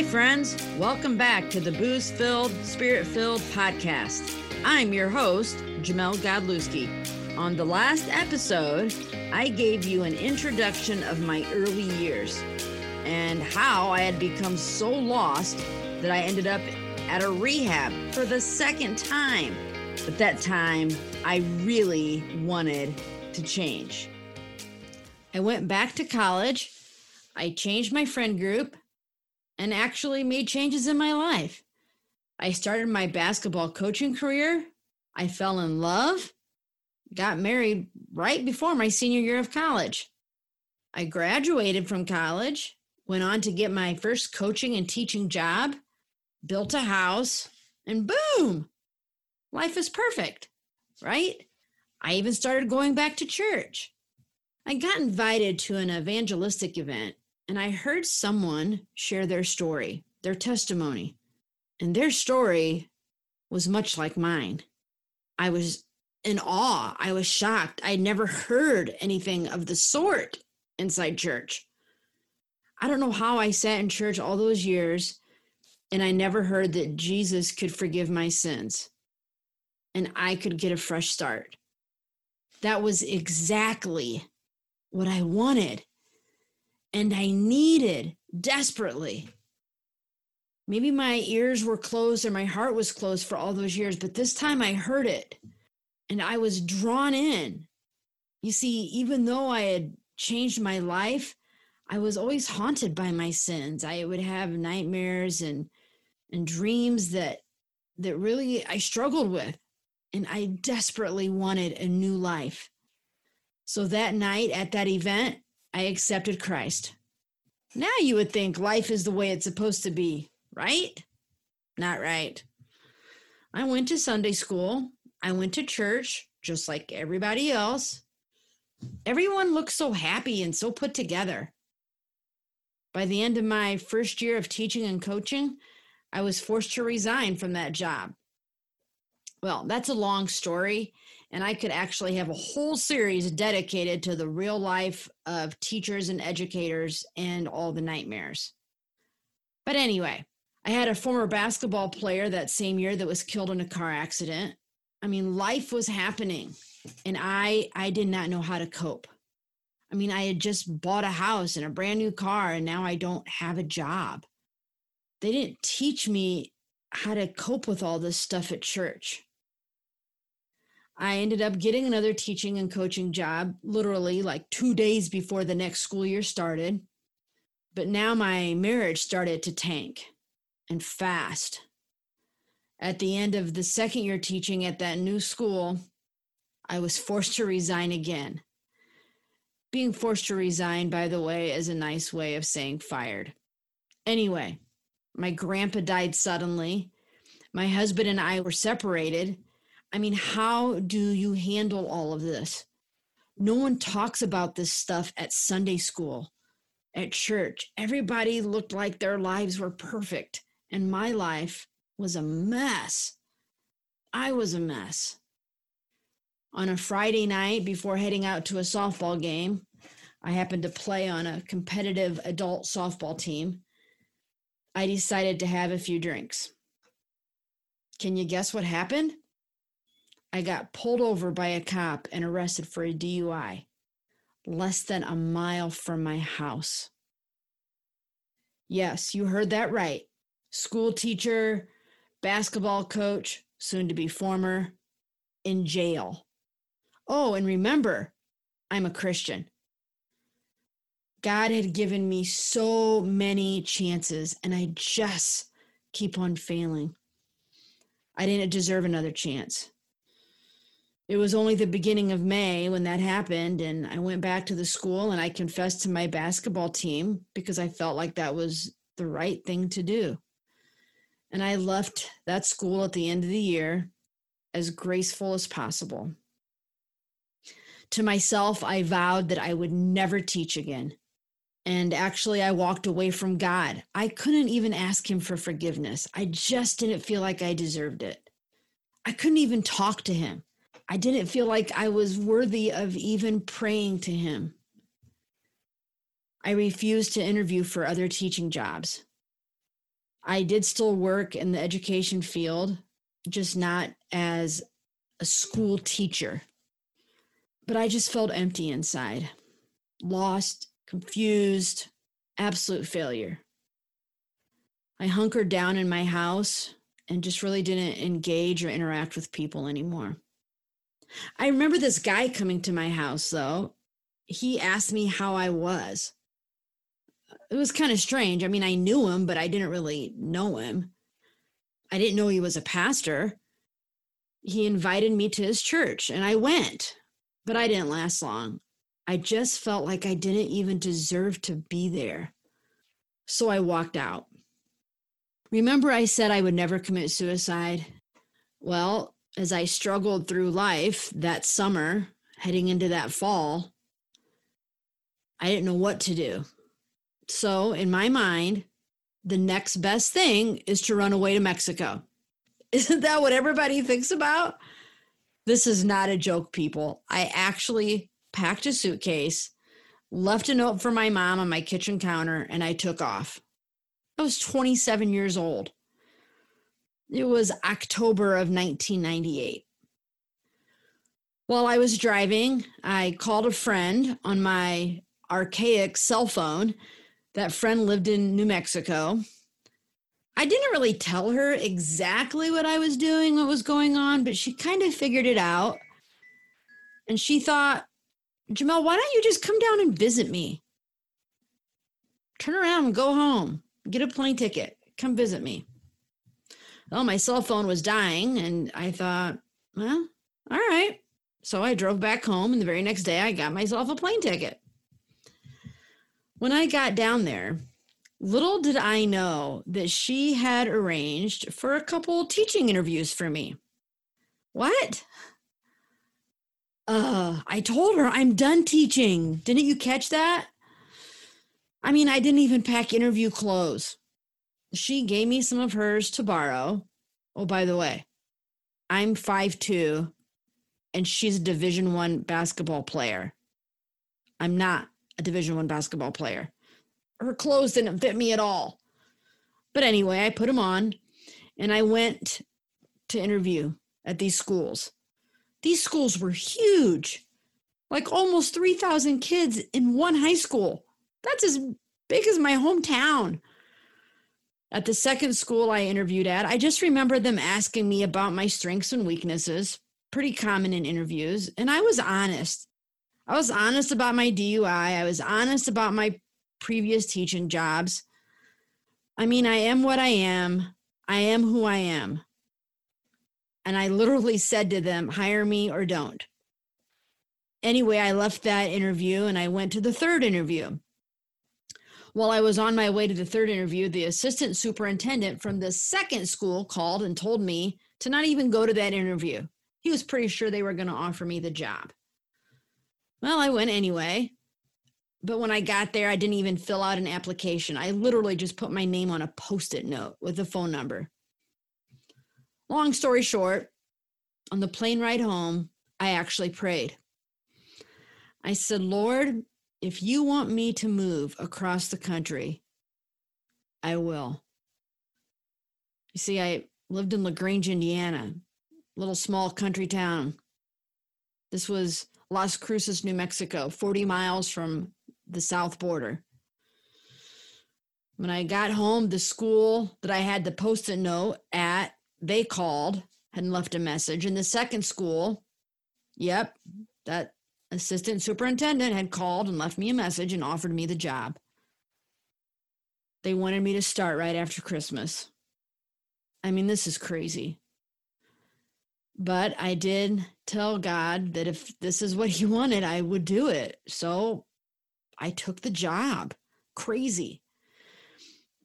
Hi, friends. Welcome back to the Booze Filled, Spirit Filled podcast. I'm your host, Jamelle Godlewski. On the last episode, I gave you an introduction of my early years and how I had become so lost that I ended up at a rehab for the second time. But that time, I really wanted to change. I went back to college. I changed my friend group and actually made changes in my life. I started my basketball coaching career. I fell in love, got married right before my senior year of college. I graduated from college, went on to get my first coaching and teaching job, built a house, and boom, life is perfect, right? I even started going back to church. I got invited to an evangelistic event and I heard someone share their story, their testimony. And their story was much like mine. I was in awe. I was shocked. I'd never heard anything of the sort inside church. I don't know how I sat in church all those years and I never heard that Jesus could forgive my sins and I could get a fresh start. That was exactly what I wanted and I needed desperately. Maybe my ears were closed or my heart was closed for all those years, but this time I heard it and I was drawn in. You see, even though I had changed my life, I was always haunted by my sins. I would have nightmares and and dreams that that really I struggled with and I desperately wanted a new life. So that night at that event, I accepted Christ. Now you would think life is the way it's supposed to be, right? Not right. I went to Sunday school. I went to church just like everybody else. Everyone looked so happy and so put together. By the end of my first year of teaching and coaching, I was forced to resign from that job. Well, that's a long story, and I could actually have a whole series dedicated to the real life of teachers and educators and all the nightmares. But anyway, I had a former basketball player that same year that was killed in a car accident. I mean, life was happening and I I did not know how to cope. I mean, I had just bought a house and a brand new car and now I don't have a job. They didn't teach me how to cope with all this stuff at church. I ended up getting another teaching and coaching job literally like two days before the next school year started. But now my marriage started to tank and fast. At the end of the second year teaching at that new school, I was forced to resign again. Being forced to resign, by the way, is a nice way of saying fired. Anyway, my grandpa died suddenly. My husband and I were separated I mean, how do you handle all of this? No one talks about this stuff at Sunday school, at church. Everybody looked like their lives were perfect, and my life was a mess. I was a mess. On a Friday night before heading out to a softball game, I happened to play on a competitive adult softball team. I decided to have a few drinks. Can you guess what happened? I got pulled over by a cop and arrested for a DUI less than a mile from my house. Yes, you heard that right. School teacher, basketball coach, soon to be former, in jail. Oh, and remember, I'm a Christian. God had given me so many chances, and I just keep on failing. I didn't deserve another chance it was only the beginning of May when that happened. And I went back to the school and I confessed to my basketball team because I felt like that was the right thing to do. And I left that school at the end of the year as graceful as possible. To myself, I vowed that I would never teach again. And actually, I walked away from God. I couldn't even ask Him for forgiveness. I just didn't feel like I deserved it. I couldn't even talk to Him. I didn't feel like I was worthy of even praying to him. I refused to interview for other teaching jobs. I did still work in the education field, just not as a school teacher. But I just felt empty inside, lost, confused, absolute failure. I hunkered down in my house and just really didn't engage or interact with people anymore. I remember this guy coming to my house, though. He asked me how I was. It was kind of strange. I mean, I knew him, but I didn't really know him. I didn't know he was a pastor. He invited me to his church, and I went, but I didn't last long. I just felt like I didn't even deserve to be there. So I walked out. Remember, I said I would never commit suicide? Well, as I struggled through life that summer, heading into that fall, I didn't know what to do. So, in my mind, the next best thing is to run away to Mexico. Isn't that what everybody thinks about? This is not a joke, people. I actually packed a suitcase, left a note for my mom on my kitchen counter, and I took off. I was 27 years old. It was October of 1998. While I was driving, I called a friend on my archaic cell phone. That friend lived in New Mexico. I didn't really tell her exactly what I was doing, what was going on, but she kind of figured it out. And she thought, Jamelle, why don't you just come down and visit me? Turn around go home get a plane ticket, come visit me. Well, my cell phone was dying, and I thought, well, all right. So I drove back home, and the very next day, I got myself a plane ticket. When I got down there, little did I know that she had arranged for a couple teaching interviews for me. What? Uh, I told her I'm done teaching. Didn't you catch that? I mean, I didn't even pack interview clothes. She gave me some of hers to borrow. Oh, by the way, I'm five two, and she's a division 1 basketball player. I'm not a division 1 basketball player. Her clothes didn't fit me at all. But anyway, I put them on and I went to interview at these schools. These schools were huge. Like almost 3,000 kids in one high school. That's as big as my hometown. At the second school I interviewed at, I just remember them asking me about my strengths and weaknesses, pretty common in interviews, and I was honest. I was honest about my DUI, I was honest about my previous teaching jobs. I mean, I am what I am, I am who I am. And I literally said to them, hire me or don't. Anyway, I left that interview and I went to the third interview. While I was on my way to the third interview, the assistant superintendent from the second school called and told me to not even go to that interview. He was pretty sure they were going to offer me the job. Well, I went anyway. But when I got there, I didn't even fill out an application. I literally just put my name on a post it note with a phone number. Long story short, on the plane ride home, I actually prayed. I said, Lord, if you want me to move across the country, I will. You see, I lived in LaGrange, Indiana, little small country town. This was Las Cruces, New Mexico, 40 miles from the south border. When I got home, the school that I had the post it note at, they called and left a message. And the second school, yep, that assistant superintendent had called and left me a message and offered me the job. They wanted me to start right after Christmas. I mean, this is crazy. But I did tell God that if this is what He wanted, I would do it. So I took the job. Crazy.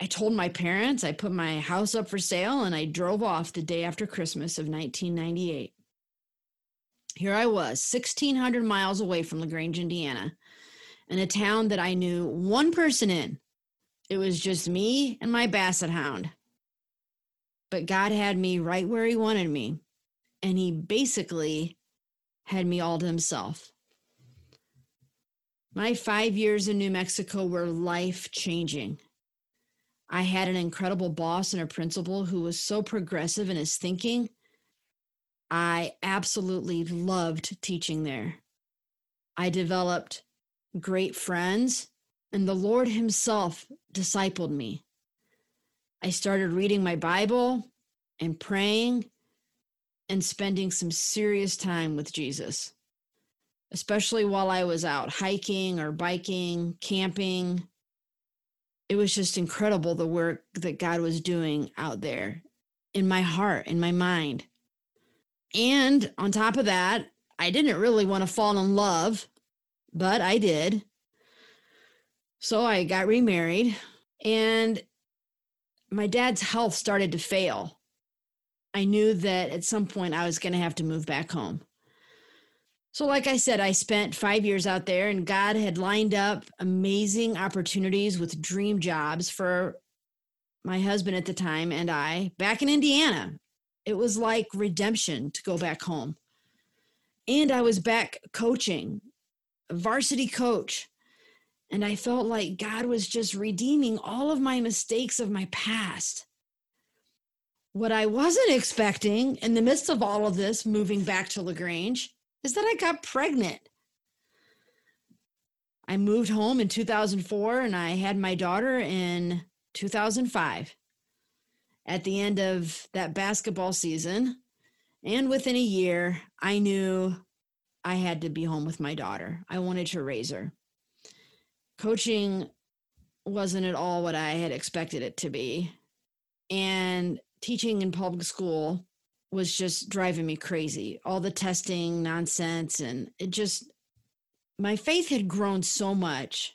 I told my parents, I put my house up for sale, and I drove off the day after Christmas of 1998 here I was, 1,600 miles away from LaGrange, Indiana, in a town that I knew one person in. It was just me and my basset hound. But God had me right where He wanted me, and He basically had me all to Himself. My five years in New Mexico were life changing. I had an incredible boss and a principal who was so progressive in his thinking. I absolutely loved teaching there. I developed great friends, and the Lord Himself discipled me. I started reading my Bible and praying and spending some serious time with Jesus, especially while I was out hiking or biking, camping. It was just incredible the work that God was doing out there in my heart, in my mind. And on top of that, I didn't really want to fall in love, but I did. So I got remarried and my dad's health started to fail. I knew that at some point I was going to have to move back home. So, like I said, I spent five years out there, and God had lined up amazing opportunities with dream jobs for my husband at the time and I back in Indiana. It was like redemption to go back home. And I was back coaching, a varsity coach. And I felt like God was just redeeming all of my mistakes of my past. What I wasn't expecting in the midst of all of this, moving back to LaGrange, is that I got pregnant. I moved home in 2004 and I had my daughter in 2005. At the end of that basketball season, and within a year, I knew I had to be home with my daughter. I wanted to raise her. Coaching wasn't at all what I had expected it to be. And teaching in public school was just driving me crazy. All the testing nonsense and it just my faith had grown so much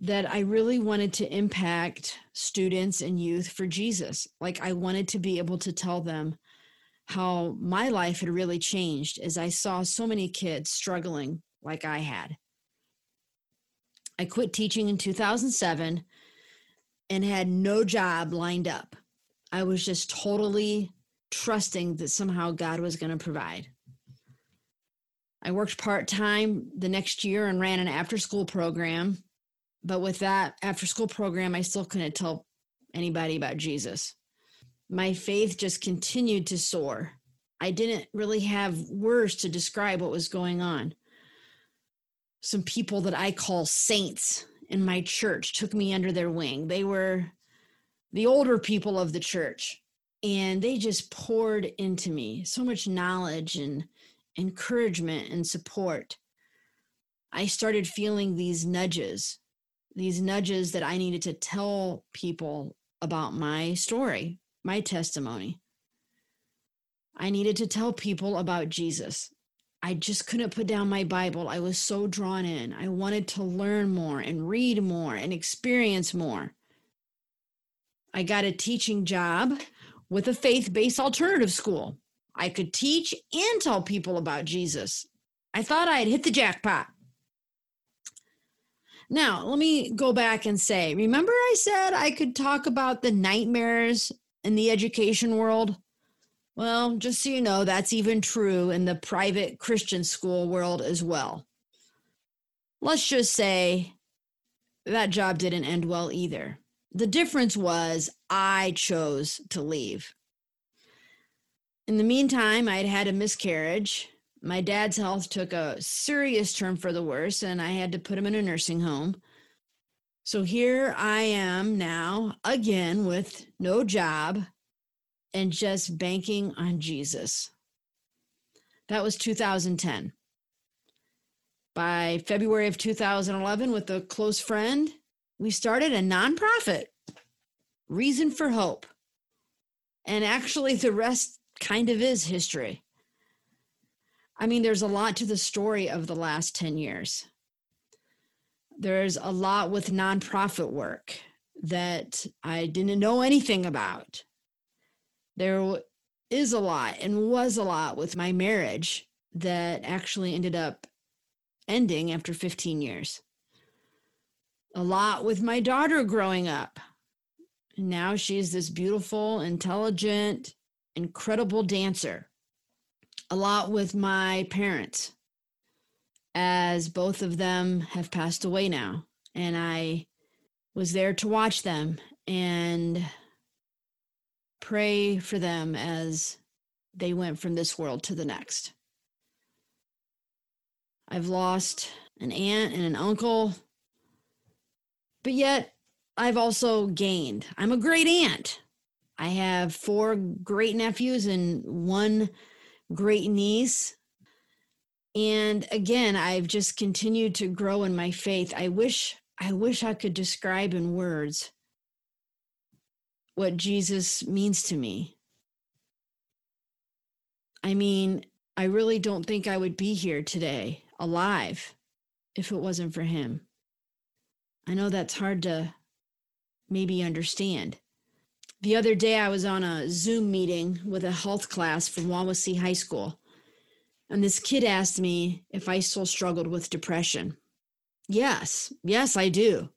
that I really wanted to impact students and youth for Jesus. Like I wanted to be able to tell them how my life had really changed as I saw so many kids struggling like I had. I quit teaching in 2007 and had no job lined up. I was just totally trusting that somehow God was going to provide. I worked part time the next year and ran an after school program. But with that after school program, I still couldn't tell anybody about Jesus. My faith just continued to soar. I didn't really have words to describe what was going on. Some people that I call saints in my church took me under their wing. They were the older people of the church and they just poured into me so much knowledge and encouragement and support i started feeling these nudges these nudges that i needed to tell people about my story my testimony i needed to tell people about jesus i just couldn't put down my bible i was so drawn in i wanted to learn more and read more and experience more I got a teaching job with a faith based alternative school. I could teach and tell people about Jesus. I thought I had hit the jackpot. Now, let me go back and say remember, I said I could talk about the nightmares in the education world? Well, just so you know, that's even true in the private Christian school world as well. Let's just say that job didn't end well either. The difference was I chose to leave. In the meantime, I'd had a miscarriage. My dad's health took a serious turn for the worse, and I had to put him in a nursing home. So here I am now, again, with no job and just banking on Jesus. That was 2010. By February of 2011, with a close friend, we started a nonprofit, Reason for Hope. And actually, the rest kind of is history. I mean, there's a lot to the story of the last 10 years. There's a lot with nonprofit work that I didn't know anything about. There is a lot and was a lot with my marriage that actually ended up ending after 15 years a lot with my daughter growing up. Now she's this beautiful, intelligent, incredible dancer. A lot with my parents, as both of them have passed away now. And I was there to watch them and pray for them as they went from this world to the next. I've lost an aunt and an uncle, but yet I've also gained. I'm a great aunt. I have four great nephews and one great niece. And again, I've just continued to grow in my faith. I wish I wish I could describe in words what Jesus means to me. I mean, I really don't think I would be here today alive if it wasn't for him. I know that's hard to maybe understand. The other day, I was on a Zoom meeting with a health class from Wawasee High School, and this kid asked me if I still struggled with depression. Yes, yes, I do.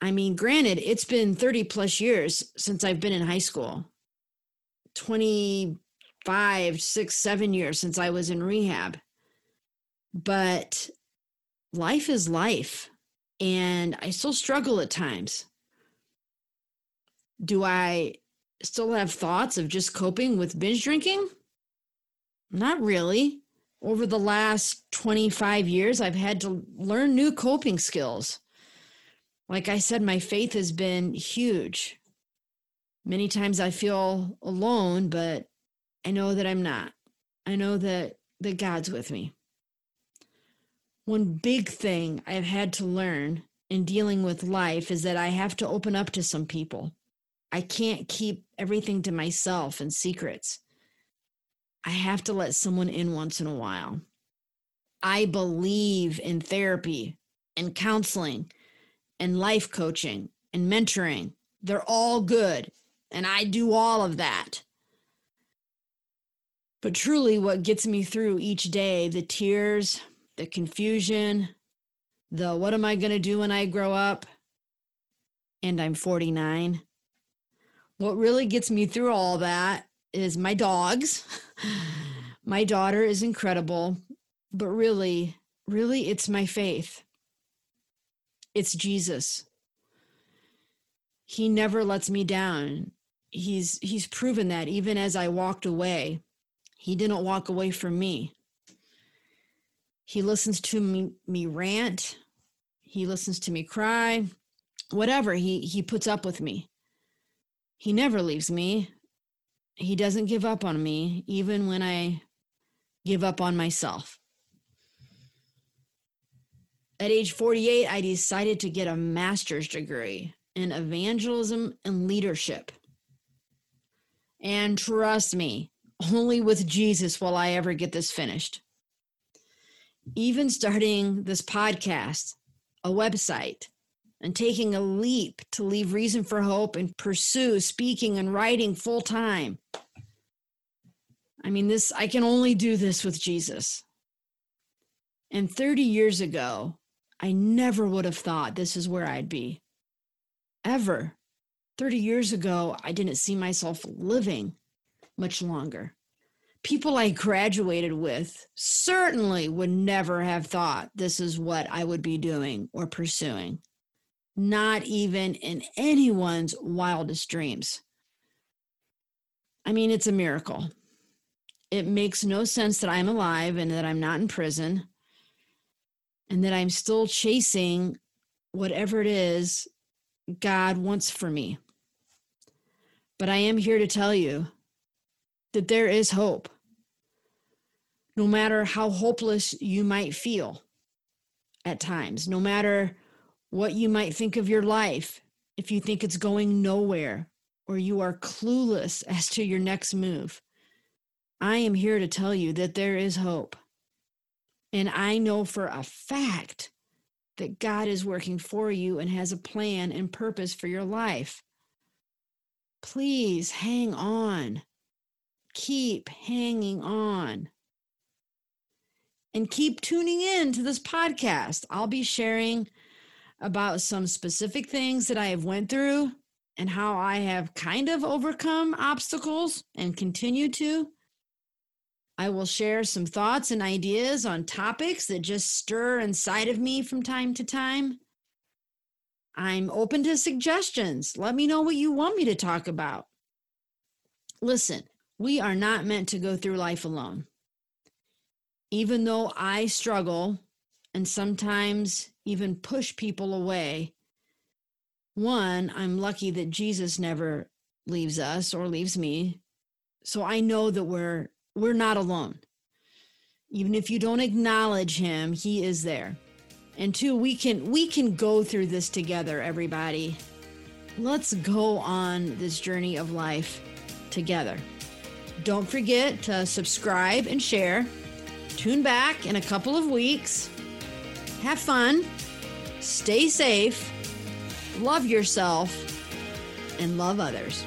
I mean, granted, it's been 30 plus years since I've been in high school, 25, six, seven years since I was in rehab. But life is life, and I still struggle at times. Do I still have thoughts of just coping with binge drinking? Not really. Over the last 25 years, I've had to learn new coping skills. Like I said, my faith has been huge. Many times I feel alone, but I know that I'm not. I know that, that God's with me. One big thing I've had to learn in dealing with life is that I have to open up to some people. I can't keep everything to myself and secrets. I have to let someone in once in a while. I believe in therapy and counseling and life coaching and mentoring. They're all good, and I do all of that. But truly, what gets me through each day the tears, the confusion, the what am I going to do when I grow up? And I'm 49 what really gets me through all that is my dogs. my daughter is incredible, but really, really, it's my faith. It's Jesus. He never lets me down. He's he's proven that even as I walked away, he didn't walk away from me. He listens to me, me rant. He listens to me cry. Whatever, he he puts up with me. He never leaves me. He doesn't give up on me, even when I give up on myself. At age 48, I decided to get a master's degree in evangelism and leadership. And trust me, only with Jesus will I ever get this finished. Even starting this podcast, a website, and taking a leap to leave Reason for Hope and pursue speaking and writing full time. I mean, this, I can only do this with Jesus. And 30 years ago, I never would have thought this is where I'd be. Ever. 30 years ago, I didn't see myself living much longer. People I graduated with certainly would never have thought this is what I would be doing or pursuing not even in anyone's wildest dreams. I mean, it's a miracle. It makes no sense that I'm alive and that I'm not in prison and that I'm still chasing whatever it is God wants for me. But I am here to tell you that there is hope. No matter how hopeless you might feel at times, no matter what you might think of your life if you think it's going nowhere or you are clueless as to your next move. I am here to tell you that there is hope. And I know for a fact that God is working for you and has a plan and purpose for your life. Please hang on. Keep hanging on. And keep tuning in to this podcast. I'll be sharing about some specific things that I have went through and how I have kind of overcome obstacles and continue to. I will share some thoughts and ideas on topics that just stir inside of me from time to time. I'm open to suggestions. Let me know what you want me to talk about. Listen, we are not meant to go through life alone. Even though I struggle and sometimes even push people away, one, I'm lucky that Jesus never leaves us or leaves me. So I know that we're we're not alone. Even if you don't acknowledge him, he is there. And two, we can we can go through this together, everybody. Let's go on this journey of life together. Don't forget to subscribe and share. Tune back in a couple of weeks. Have fun. Stay safe. Love yourself and love others.